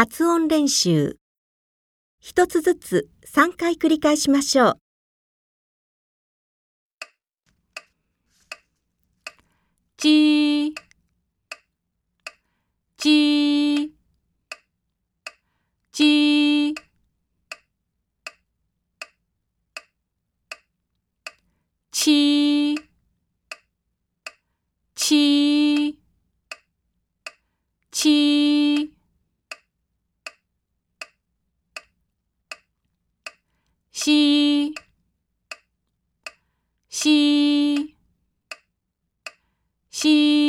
発音練習。一つずつ3回繰り返しましょう。ちー、ちー、ちー、ちー、ちー、ちし、し、し、